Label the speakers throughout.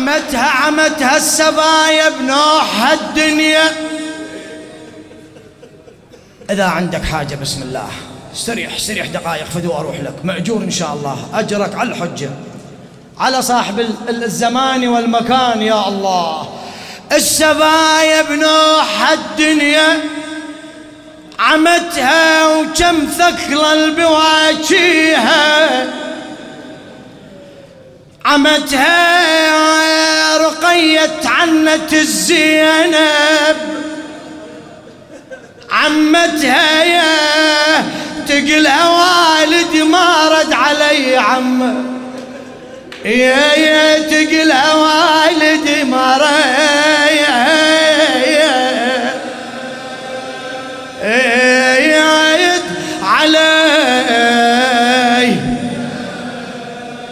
Speaker 1: عمتها عمتها السبايا بنوح الدنيا. إذا عندك حاجة بسم الله استريح استريح دقائق فدو أروح لك. مأجور إن شاء الله. أجرك على الحجة. على صاحب الزمان والمكان يا الله. السبايا بنوح الدنيا. عمتها وكم ثقل بواجيها عمتها رقية عنت الزينب. عمتها يا تقلها والد ما رد علي عمه يا يا تقلها والد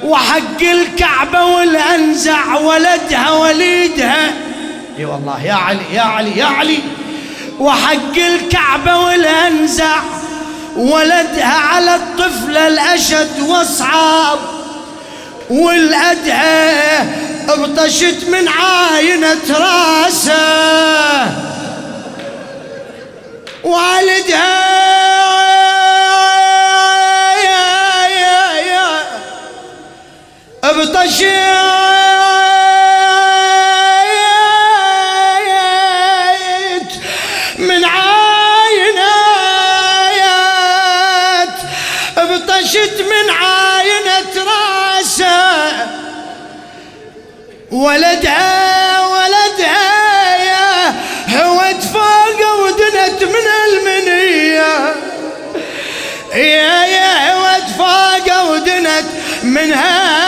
Speaker 1: وحق الكعبة والأنزع ولدها وليدها. إي والله يا علي يا علي يا علي. وحق الكعبة والأنزع ولدها على الطفل الأشد واصعب والأدهى ابطشت من عاينة راسه. والدها ابطشت شد من عاينة راسه. ولدها ولدها يا هود فوق ودنت من المنية. يا يا هود فوق ودنت منها.